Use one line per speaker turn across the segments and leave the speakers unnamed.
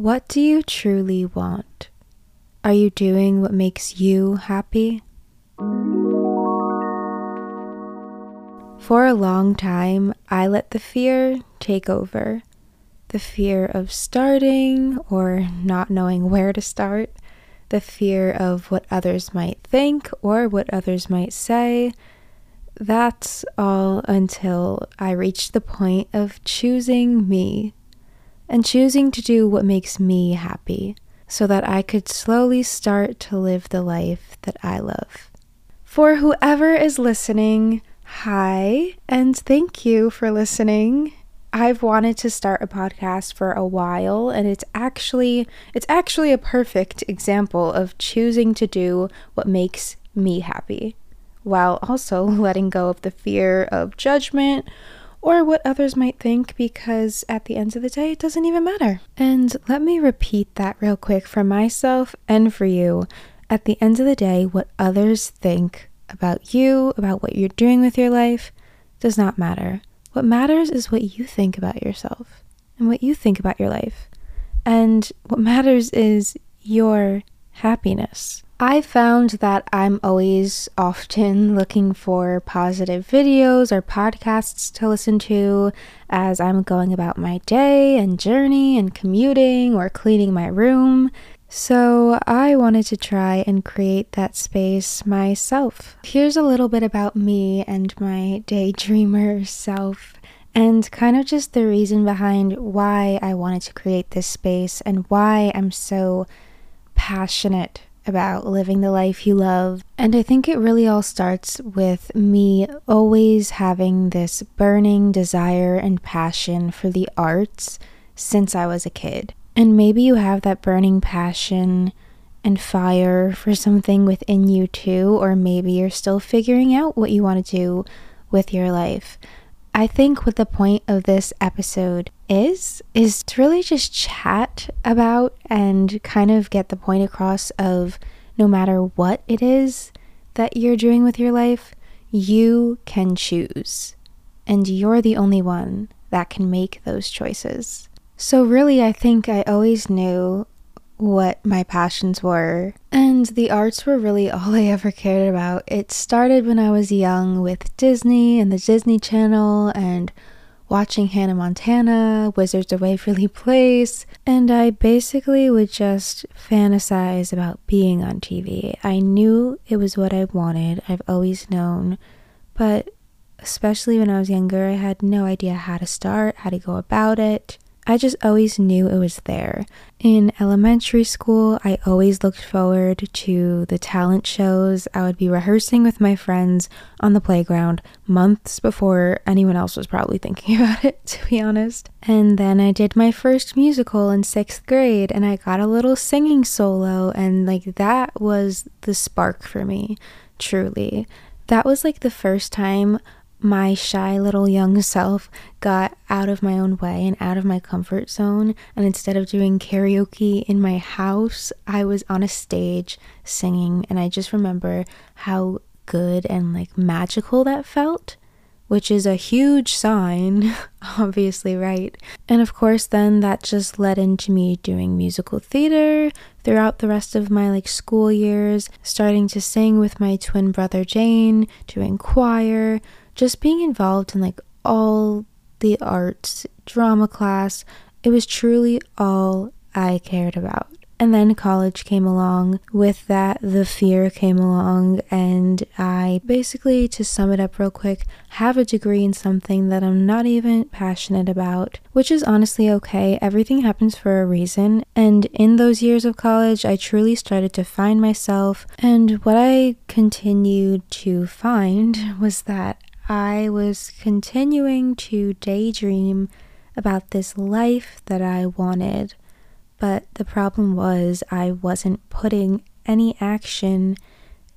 What do you truly want? Are you doing what makes you happy? For a long time, I let the fear take over. The fear of starting or not knowing where to start, the fear of what others might think or what others might say. That's all until I reached the point of choosing me and choosing to do what makes me happy so that I could slowly start to live the life that I love. For whoever is listening, hi, and thank you for listening. I've wanted to start a podcast for a while and it's actually it's actually a perfect example of choosing to do what makes me happy while also letting go of the fear of judgment or what others might think because at the end of the day, it doesn't even matter. And let me repeat that real quick for myself and for you. At the end of the day, what others think about you, about what you're doing with your life, does not matter. What matters is what you think about yourself and what you think about your life. And what matters is your happiness. I found that I'm always often looking for positive videos or podcasts to listen to as I'm going about my day and journey and commuting or cleaning my room. So I wanted to try and create that space myself. Here's a little bit about me and my daydreamer self and kind of just the reason behind why I wanted to create this space and why I'm so passionate about living the life you love. And I think it really all starts with me always having this burning desire and passion for the arts since I was a kid. And maybe you have that burning passion and fire for something within you too, or maybe you're still figuring out what you want to do with your life. I think what the point of this episode is, is to really just chat about and kind of get the point across of no matter what it is that you're doing with your life, you can choose. And you're the only one that can make those choices. So, really, I think I always knew what my passions were. And the arts were really all I ever cared about. It started when I was young with Disney and the Disney Channel and watching Hannah Montana, Wizards of Waverly Place, and I basically would just fantasize about being on TV. I knew it was what I wanted, I've always known, but especially when I was younger, I had no idea how to start, how to go about it. I just always knew it was there. In elementary school, I always looked forward to the talent shows. I would be rehearsing with my friends on the playground months before anyone else was probably thinking about it, to be honest. And then I did my first musical in sixth grade and I got a little singing solo, and like that was the spark for me, truly. That was like the first time my shy little young self got out of my own way and out of my comfort zone. And instead of doing karaoke in my house, I was on a stage singing. And I just remember how good and like magical that felt which is a huge sign, obviously, right? And of course, then that just led into me doing musical theater throughout the rest of my like school years, starting to sing with my twin brother Jane, doing choir, just being involved in like all the arts, drama class, it was truly all I cared about. And then college came along. With that, the fear came along, and I basically, to sum it up real quick, have a degree in something that I'm not even passionate about, which is honestly okay. Everything happens for a reason. And in those years of college, I truly started to find myself. And what I continued to find was that I was continuing to daydream about this life that I wanted, but the problem was I wasn't putting any action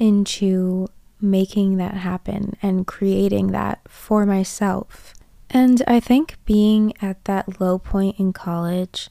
into making that happen and creating that for myself. And I think being at that low point in college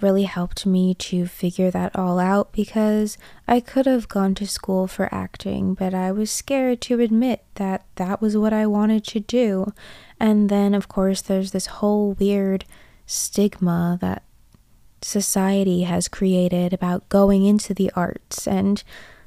really helped me to figure that all out because I could have gone to school for acting, but I was scared to admit that that was what I wanted to do. And then, of course, there's this whole weird stigma that society has created about going into the arts and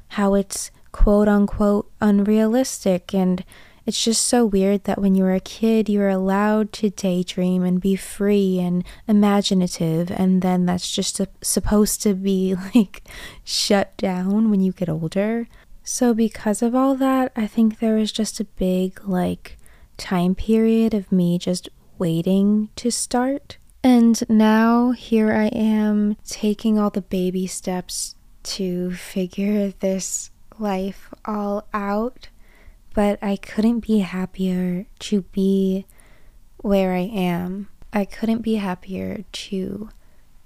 how it's quote unquote unrealistic. And it's just so weird that when you're a kid, you're allowed to daydream and be free and imaginative, and then that's just a, supposed to be like shut down when you get older. So, because of all that, I think there was just a big like time period of me just waiting to start. And now here I am taking all the baby steps to figure this life all out, but I couldn't be happier to be where I am. I couldn't be happier to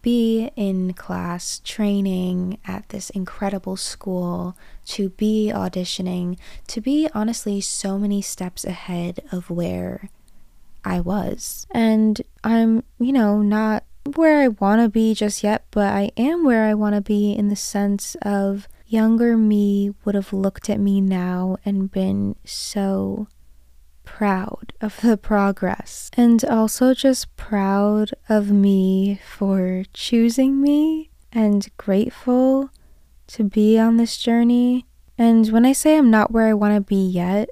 be in class training at this incredible school, to be auditioning, to be honestly so many steps ahead of where I was. And I'm, you know, not where I want to be just yet, but I am where I want to be in the sense of younger me would have looked at me now and been so proud of the progress and also just proud of me for choosing me and grateful to be on this journey. And when I say I'm not where I want to be yet,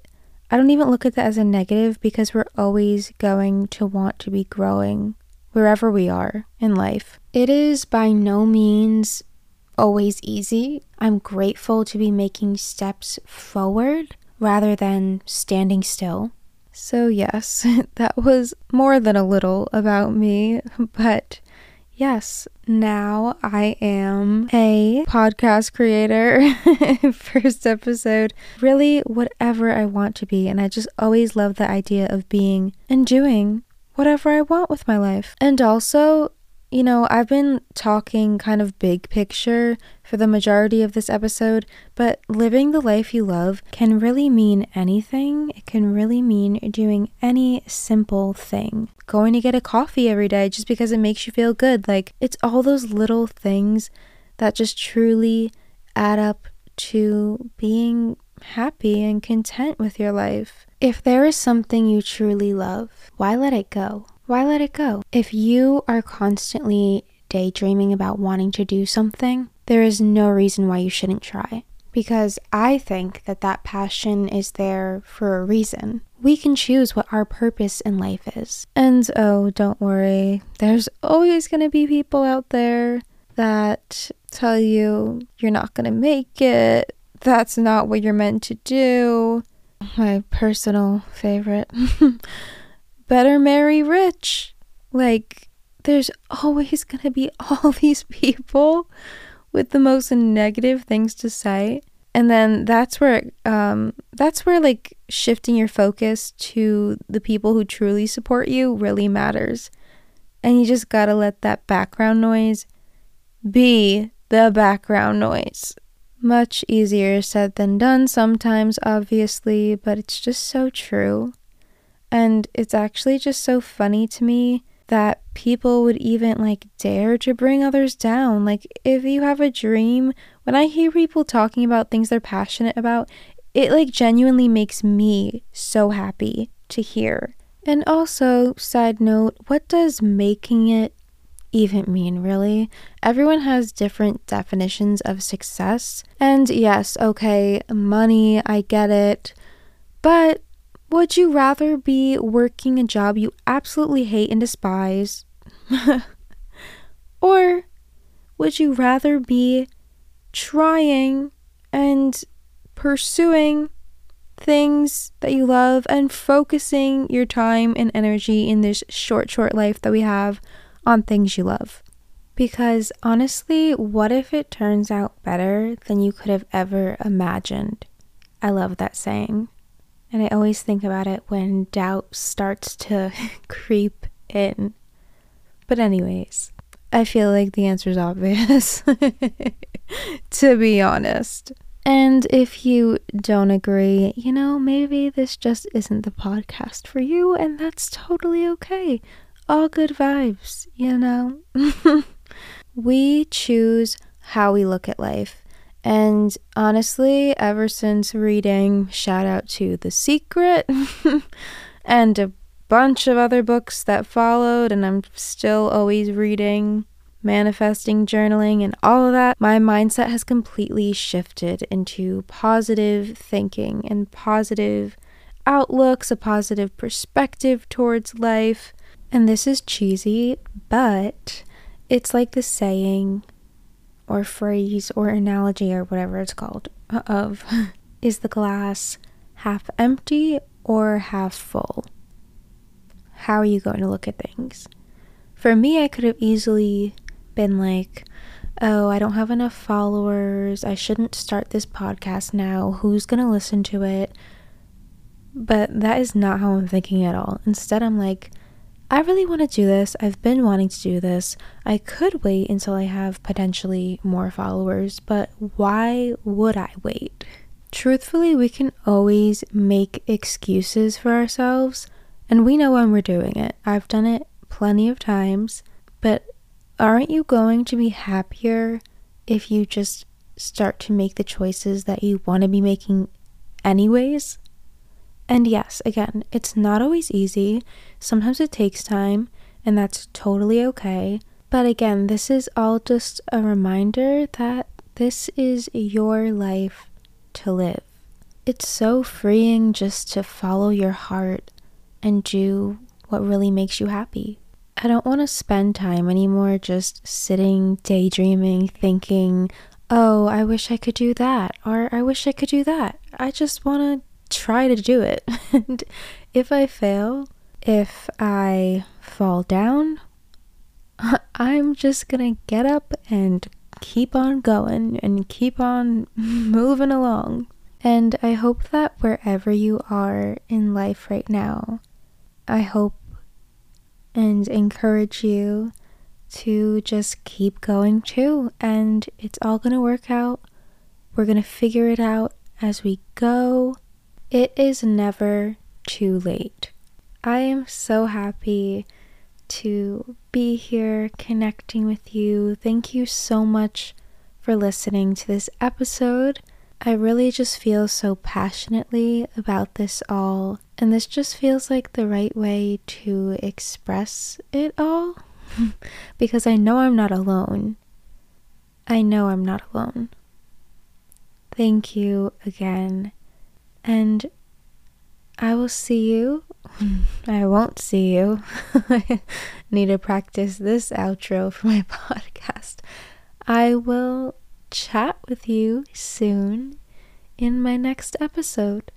I don't even look at that as a negative because we're always going to want to be growing wherever we are in life. It is by no means always easy. I'm grateful to be making steps forward rather than standing still. So, yes, that was more than a little about me, but Yes, now I am a podcast creator. First episode, really whatever I want to be. And I just always love the idea of being and doing whatever I want with my life. And also, you know, I've been talking kind of big picture for the majority of this episode, but living the life you love can really mean anything. It can really mean doing any simple thing. Going to get a coffee every day just because it makes you feel good. Like, it's all those little things that just truly add up to being happy and content with your life. If there is something you truly love, why let it go? Why let it go? If you are constantly daydreaming about wanting to do something, there is no reason why you shouldn't try. Because I think that that passion is there for a reason. We can choose what our purpose in life is. And oh, don't worry, there's always to be people out there that tell you you're not to make it, that's not what you're meant to do. My personal favorite. better marry rich. Like, there's always going to be all these people with the most negative things to say. And then that's where, um, that's where like shifting your focus to the people who truly support you really matters. And you just gotta let that background noise be the background noise. Much easier said than done sometimes, obviously, but it's just so true. And it's actually just so funny to me that people would even like dare to bring others down. Like, if you have a dream, when I hear people talking about things they're passionate about, it like genuinely makes me so happy to hear. And also, side note, what does making it even mean, really? Everyone has different definitions of success. And yes, okay, money, I get it. But would you rather be working a job you absolutely hate and despise? or would you rather be trying and pursuing things that you love and focusing your time and energy in this short, short life that we have on things you love? Because honestly, what if it turns out better than you could have ever imagined? I love that saying. And I always think about it when doubt starts to creep in. But, anyways, I feel like the answer is obvious, to be honest. And if you don't agree, you know, maybe this just isn't the podcast for you, and that's totally okay. All good vibes, you know? we choose how we look at life. And honestly, ever since reading, shout out to The Secret and a bunch of other books that followed, and I'm still always reading, manifesting, journaling, and all of that, my mindset has completely shifted into positive thinking and positive outlooks, a positive perspective towards life. And this is cheesy, but it's like the saying or phrase or analogy or whatever it's called uh, of is the glass half empty or half full? How are you going to look at things? For me, I could have easily been like, oh, I don't have enough followers. I shouldn't start this podcast now. Who's going to listen to it? But that is not how I'm thinking at all. Instead, I'm like, I really want to do this. I've been wanting to do this. I could wait until I have potentially more followers, but why would I wait? Truthfully, we can always make excuses for ourselves, and we know when we're doing it. I've done it plenty of times, but aren't you going to be happier if you just start to make the choices that you want to be making anyways? And yes, again, it's not always easy. Sometimes it takes time, and that's totally okay. But again, this is all just a reminder that this is your life to live. It's so freeing just to follow your heart and do what really makes you happy. I don't want to spend time anymore just sitting, daydreaming, thinking, oh, I wish I could do that, or I wish I could do that. I just want to try to do it. and if I fail, if I fall down, I'm just gonna get up and keep on going and keep on moving along. And I hope that wherever you are in life right now, I hope and encourage you to just keep going too. And it's all to work out. We're to figure it out as we go. It is never too late. I am so happy to be here connecting with you. Thank you so much for listening to this episode. I really just feel so passionately about this all, and this just feels like the right way to express it all because I know I'm not alone. I know I'm not alone. Thank you again, and I will see you. I won't see you. I need to practice this outro for my podcast. I will chat with you soon in my next episode.